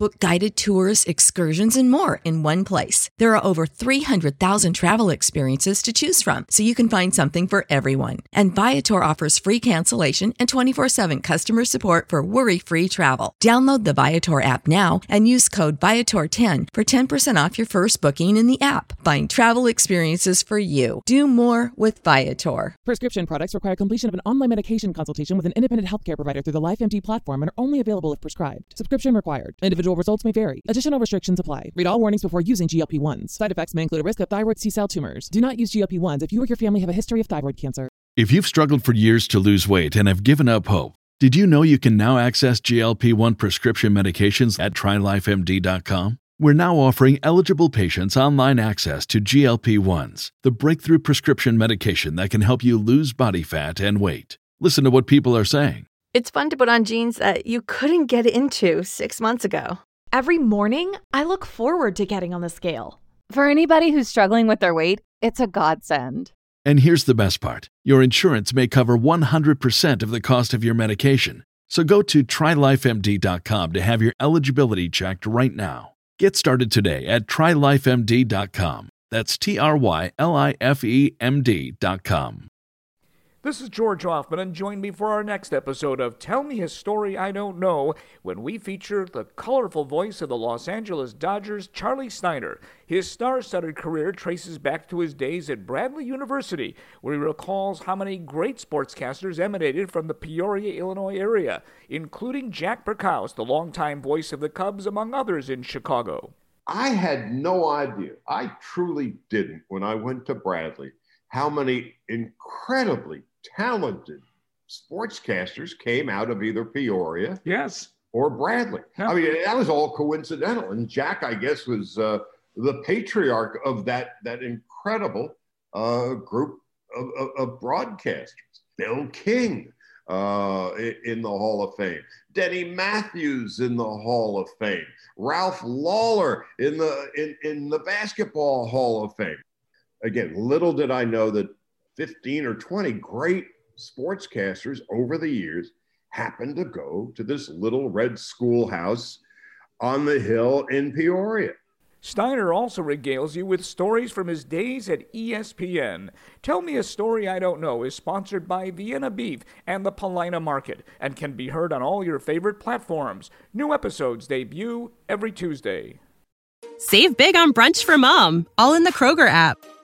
Book guided tours, excursions, and more in one place. There are over 300,000 travel experiences to choose from, so you can find something for everyone. And Viator offers free cancellation and 24 7 customer support for worry free travel. Download the Viator app now and use code Viator10 for 10% off your first booking in the app. Find travel experiences for you. Do more with Viator. Prescription products require completion of an online medication consultation with an independent healthcare provider through the LifeMD platform and are only available if prescribed. Subscription required. Individual results may vary. Additional restrictions apply. Read all warnings before using GLP 1s. Side effects may include a risk of thyroid C cell tumors. Do not use GLP 1s if you or your family have a history of thyroid cancer. If you've struggled for years to lose weight and have given up hope, did you know you can now access GLP 1 prescription medications at trylifemd.com? We're now offering eligible patients online access to GLP 1s, the breakthrough prescription medication that can help you lose body fat and weight. Listen to what people are saying. It's fun to put on jeans that you couldn't get into six months ago. Every morning, I look forward to getting on the scale. For anybody who's struggling with their weight, it's a godsend. And here's the best part your insurance may cover 100% of the cost of your medication. So go to trylifemd.com to have your eligibility checked right now. Get started today at trylifemd.com. That's T R Y L I F E M D.com. This is George Hoffman, and join me for our next episode of Tell Me a Story I Don't Know when we feature the colorful voice of the Los Angeles Dodgers, Charlie Steiner. His star studded career traces back to his days at Bradley University, where he recalls how many great sportscasters emanated from the Peoria, Illinois area, including Jack Brickhouse, the longtime voice of the Cubs, among others in Chicago. I had no idea. I truly didn't when I went to Bradley how many incredibly talented sportscasters came out of either Peoria yes or Bradley. Yeah. I mean, that was all coincidental. And Jack, I guess, was uh, the patriarch of that that incredible uh, group of, of, of, broadcasters. Bill King uh, in the Hall of Fame, Denny Matthews in the Hall of Fame, Ralph Lawler in the in, in the Basketball Hall of Fame. Again, little did I know that 15 or 20 great sportscasters over the years happened to go to this little red schoolhouse on the hill in Peoria. Steiner also regales you with stories from his days at ESPN. Tell Me a Story I Don't Know is sponsored by Vienna Beef and the Paulina Market and can be heard on all your favorite platforms. New episodes debut every Tuesday. Save big on brunch for mom, all in the Kroger app.